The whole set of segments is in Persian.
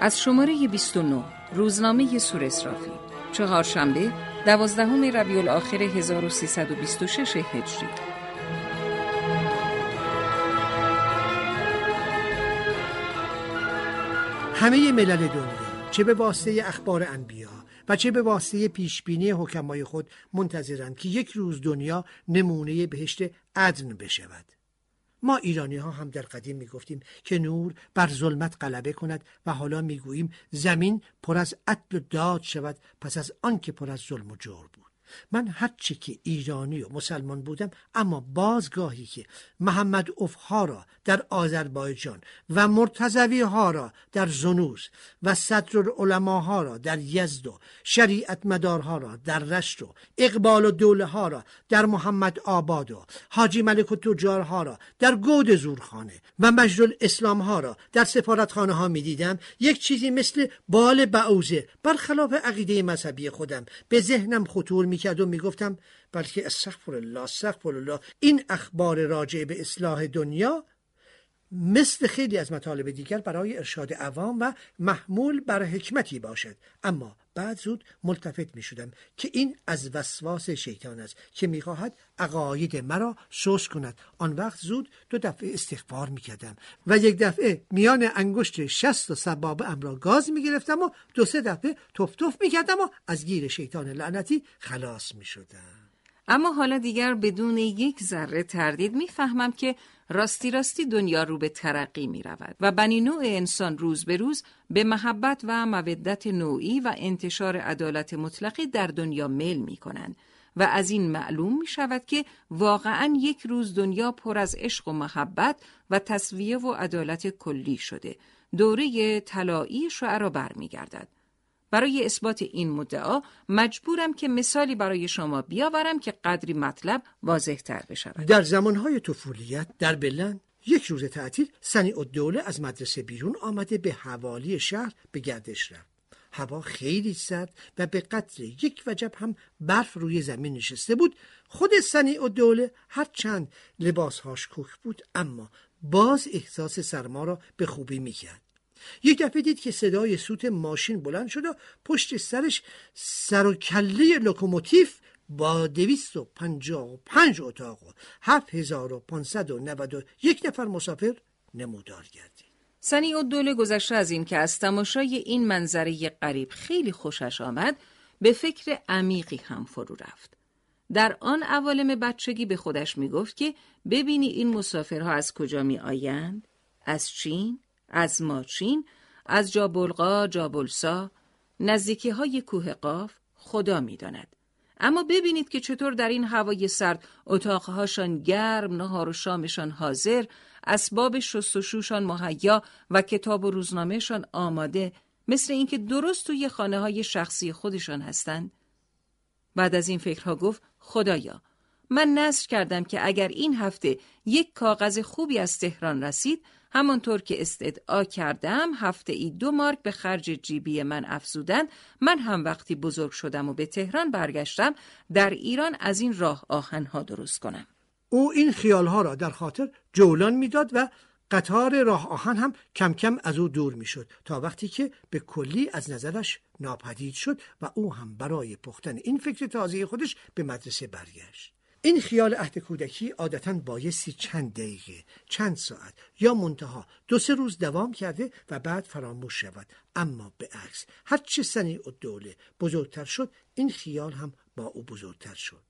از شماره 29 روزنامه سور اسرافی. چهارشنبه دوازدهم ربیع الاخر 1326 هجری. همه ملل دنیا چه به واسطه اخبار انبیا و چه به واسطه پیشبینی حکمای خود منتظرند که یک روز دنیا نمونه بهشت عدن بشود. ما ایرانی ها هم در قدیم می گفتیم که نور بر ظلمت غلبه کند و حالا می گوییم زمین پر از عدل و داد شود پس از آنکه پر از ظلم و جور بود. من هرچی که ایرانی و مسلمان بودم اما بازگاهی که محمد افها را در آذربایجان و مرتزوی ها را در زنوز و صدر ها را در یزد و شریعت مدارها را در رشت و اقبال و دوله ها را در محمد آباد و حاجی ملک و تجار ها را در گود زورخانه و مجد اسلام ها را در سفارتخانه ها می دیدم یک چیزی مثل بال بعوزه برخلاف عقیده مذهبی خودم به ذهنم خطور می می‌کرد و می‌گفتم بلکه استغفر الله استغفر الله. این اخبار راجع به اصلاح دنیا مثل خیلی از مطالب دیگر برای ارشاد عوام و محمول بر حکمتی باشد. اما بعد زود ملتفت می شدم که این از وسواس شیطان است که می خواهد عقاید مرا سوس کند. آن وقت زود دو دفعه استغفار می کردم و یک دفعه میان انگشت شست و سباب را گاز می گرفتم و دو سه دفعه تف تف می کردم و از گیر شیطان لعنتی خلاص می شدم اما حالا دیگر بدون یک ذره تردید می‌فهمم که راستی راستی دنیا رو به ترقی می رود و بنی نوع انسان روز به روز به محبت و مودت نوعی و انتشار عدالت مطلقی در دنیا میل می کنند و از این معلوم می شود که واقعا یک روز دنیا پر از عشق و محبت و تصویه و عدالت کلی شده. دوره طلایی شعرا برمیگردد. برای اثبات این مدعا مجبورم که مثالی برای شما بیاورم که قدری مطلب واضح تر بشود. در زمانهای طفولیت در بلند یک روز تعطیل سنی دوله از مدرسه بیرون آمده به حوالی شهر به گردش رفت. هوا خیلی سرد و به قدر یک وجب هم برف روی زمین نشسته بود. خود سنی‌الدوله هر چند لباسهاش کوک بود اما باز احساس سرما را به خوبی می‌کرد. یک دفعه دید که صدای سوت ماشین بلند شد و پشت سرش سر و کله لوکوموتیف با دویست و پنجاه و پنج اتاق و هفت هزار و پانصد و نود و یک نفر مسافر نمودار گردید سنی و دوله گذشته از این که از تماشای این منظره غریب خیلی خوشش آمد به فکر عمیقی هم فرو رفت. در آن عوالم بچگی به خودش می گفت که ببینی این مسافرها از کجا می آیند؟ از چین؟ از ماچین، از جابلقا، جابلسا، نزدیکی های کوه قاف خدا می‌داند. اما ببینید که چطور در این هوای سرد اتاقهاشان گرم، نهار و شامشان حاضر، اسباب شستشوشان مهیا و کتاب و روزنامهشان آماده مثل اینکه درست توی خانه های شخصی خودشان هستند. بعد از این فکرها گفت خدایا من نصر کردم که اگر این هفته یک کاغذ خوبی از تهران رسید همانطور که استدعا کردم هفته ای دو مارک به خرج جیبی من افزودن من هم وقتی بزرگ شدم و به تهران برگشتم در ایران از این راه آهنها درست کنم. او این خیالها را در خاطر جولان می‌داد و قطار راه آهن هم کم کم از او دور می‌شد تا وقتی که به کلی از نظرش ناپدید شد و او هم برای پختن این فکر تازه خودش به مدرسه برگشت. این خیال عهد کودکی عادتا بایستی چند دقیقه چند ساعت یا منتها دو سه روز دوام کرده و بعد فراموش شود. اما به عکس هرچه سنی و دوله بزرگتر شد این خیال هم با او بزرگتر شد.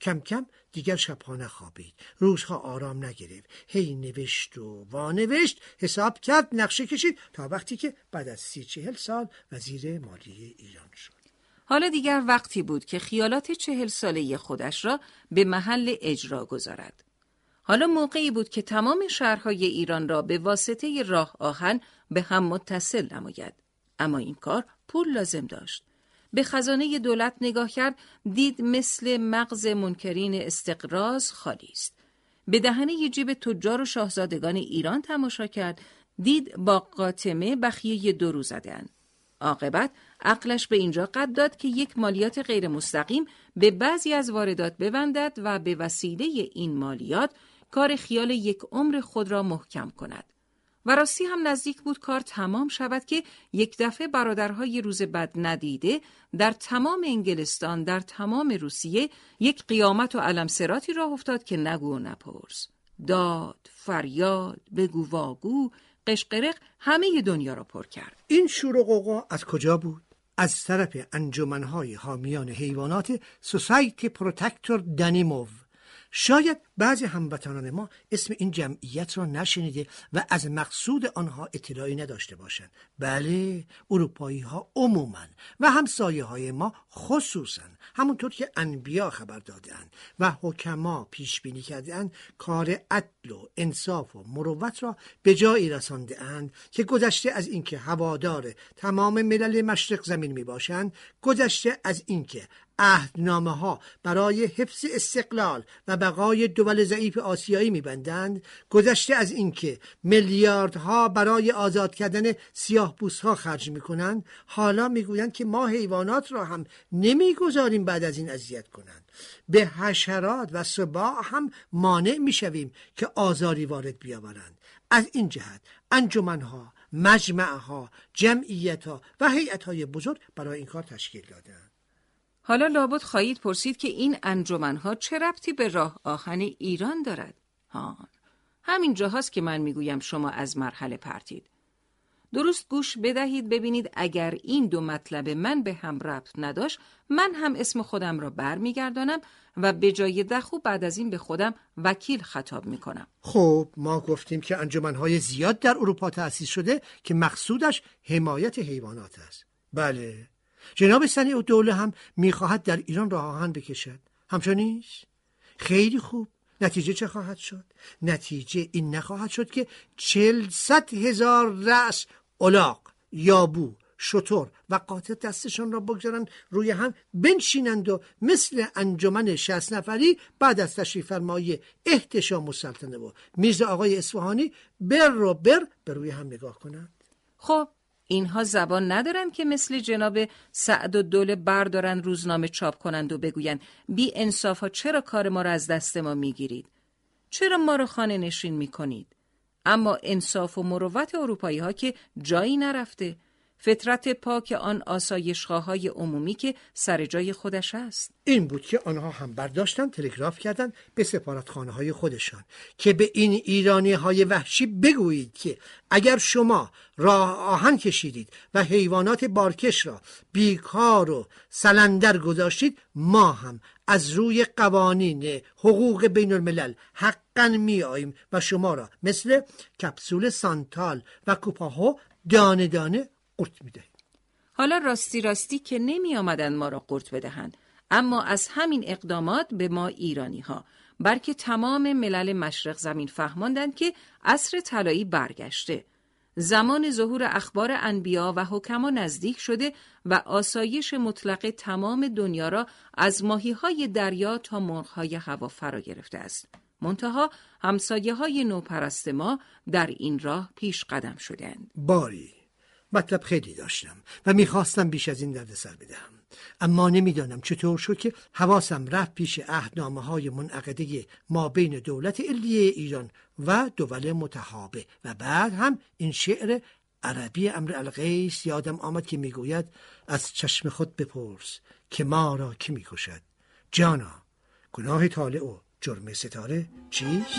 کم کم دیگر شبها نخوابید روزها آرام نگرفت. هی نوشت و وانوشت حساب کرد نقشه کشید تا وقتی که بعد از سی چهل سال وزیر مالی ایران شد. حالا دیگر وقتی بود که خیالات چهل ساله خودش را به محل اجرا گذارد. حالا موقعی بود که تمام شهرهای ایران را به واسطه راه آهن به هم متصل نماید. اما این کار پول لازم داشت. به خزانه دولت نگاه کرد دید مثل مغز منکرین استقراز خالی است. به دهنه جیب تجار و شاهزادگان ایران تماشا کرد دید با قاطمه بخیه درو زدن. عاقبت عقلش به اینجا قد داد که یک مالیات غیر مستقیم به بعضی از واردات ببندد و به وسیله این مالیات کار خیال یک عمر خود را محکم کند. و راستی هم نزدیک بود کار تمام شود که یک دفعه برادرهای روز بد ندیده در تمام انگلستان در تمام روسیه یک قیامت و علم سراتی راه افتاد که نگو و نپرس داد فریاد بگو واگو قشقرق همه دنیا را پر کرد. این شور و قوقا از کجا بود؟ از طرف انجمنهای حامیان حیوانات سوسایتی پروتکتور دنیموو. شاید بعضی هموطنان ما اسم این جمعیت را نشنیده و از مقصود آنها اطلاعی نداشته باشند. بله اروپایی ها عموما و همسایه های ما خصوصا همونطور که انبیا خبر دادند و حکما پیش بینی کردهاند کار عدل و انصاف و مروت را به جایی رسانده اند که گذشته از اینکه هوادار تمام ملل مشرق زمین می باشند گذشته از اینکه عهدنامه ها برای حفظ استقلال و بقای دول ضعیف آسیایی میبندند گذشته از اینکه میلیاردها برای آزاد کردن سیاه خرج می‌کنند حالا می‌گویند که ما حیوانات را هم نمی‌گذاریم بعد از این اذیت کنند. به حشرات و سبا هم مانع می‌شویم که آزاری وارد بیاورند. از این جهت انجمنها مجمعها جمعیتها و هیئتهای بزرگ برای این کار تشکیل دادند حالا لابد خواهید پرسید که این انجمنها چه ربطی به راه آهن ایران دارد؟ هان همین جاهاست که من می‌گویم شما از مرحله پرتید. درست گوش بدهید ببینید اگر این دو مطلب من به هم ربط نداشت من هم اسم خودم را برمیگردانم و به جای دخو بعد از این به خودم وکیل خطاب می‌کنم خب ما گفتیم که انجمنهای زیاد در اروپا تأسیس شده که مقصودش حمایت حیوانات است بله جناب سنی و دوله هم می‌خواهد در ایران راه آهن بکشد. همچنیش خیلی خوب. نتیجه چه خواهد شد؟ نتیجه این نخواهد شد که چهلصد هزار رأس الاغ یابو شطور و قاطع دستشان را بگذارند روی هم بنشینند و مثل انجمن شست نفری بعد از تشریف فرمایی احتشام و سلطنه و میز آقای اصفهانی بر و بر به روی هم نگاه کنند. خب اینها زبان ندارن که مثل جناب سعد و دوله بردارن روزنامه چاپ کنند و بگویند بی انصاف ها چرا کار ما را از دست ما می‌گیرید؟ چرا ما را خانه نشین می‌کنید؟ اما انصاف و مروت اروپایی ها که جایی نرفته فطرت پاک آن آسایشگاه عمومی که سر جای خودش است. این بود که آنها هم برداشتن تلگراف کردند به سفارتخانه های خودشان که به این ایرانی های وحشی بگویید که اگر شما راه آهن کشیدید و حیوانات بارکش را بیکار و سلندر گذاشتید ما هم از روی قوانین حقوق بین الملل حقا می آییم و شما را مثل کپسول سانتال و کوپاهو دانه دانه قرط میده حالا راستی راستی که نمی آمدن ما را قرط بدهند اما از همین اقدامات به ما ایرانی ها بلکه تمام ملل مشرق زمین فهماندند که عصر طلایی برگشته زمان ظهور اخبار انبیا و حکما نزدیک شده و آسایش مطلق تمام دنیا را از ماهی های دریا تا مرغ های هوا فرا گرفته است. منتها همسایه های نوپرست ما در این راه پیش قدم شدند. باری مطلب خیلی داشتم و می‌خواستم بیش از این سر بدهم اما نمی‌دانم چطور شد که حواسم رفت پیش اهدامه های منعقده ما بین دولت علیه ایران و دول متحابه و بعد هم این شعر عربی امر القیس یادم آمد که می‌گوید از چشم خود بپرس که ما را کی می‌کشد جانا گناه طالع و جرم ستاره چیست؟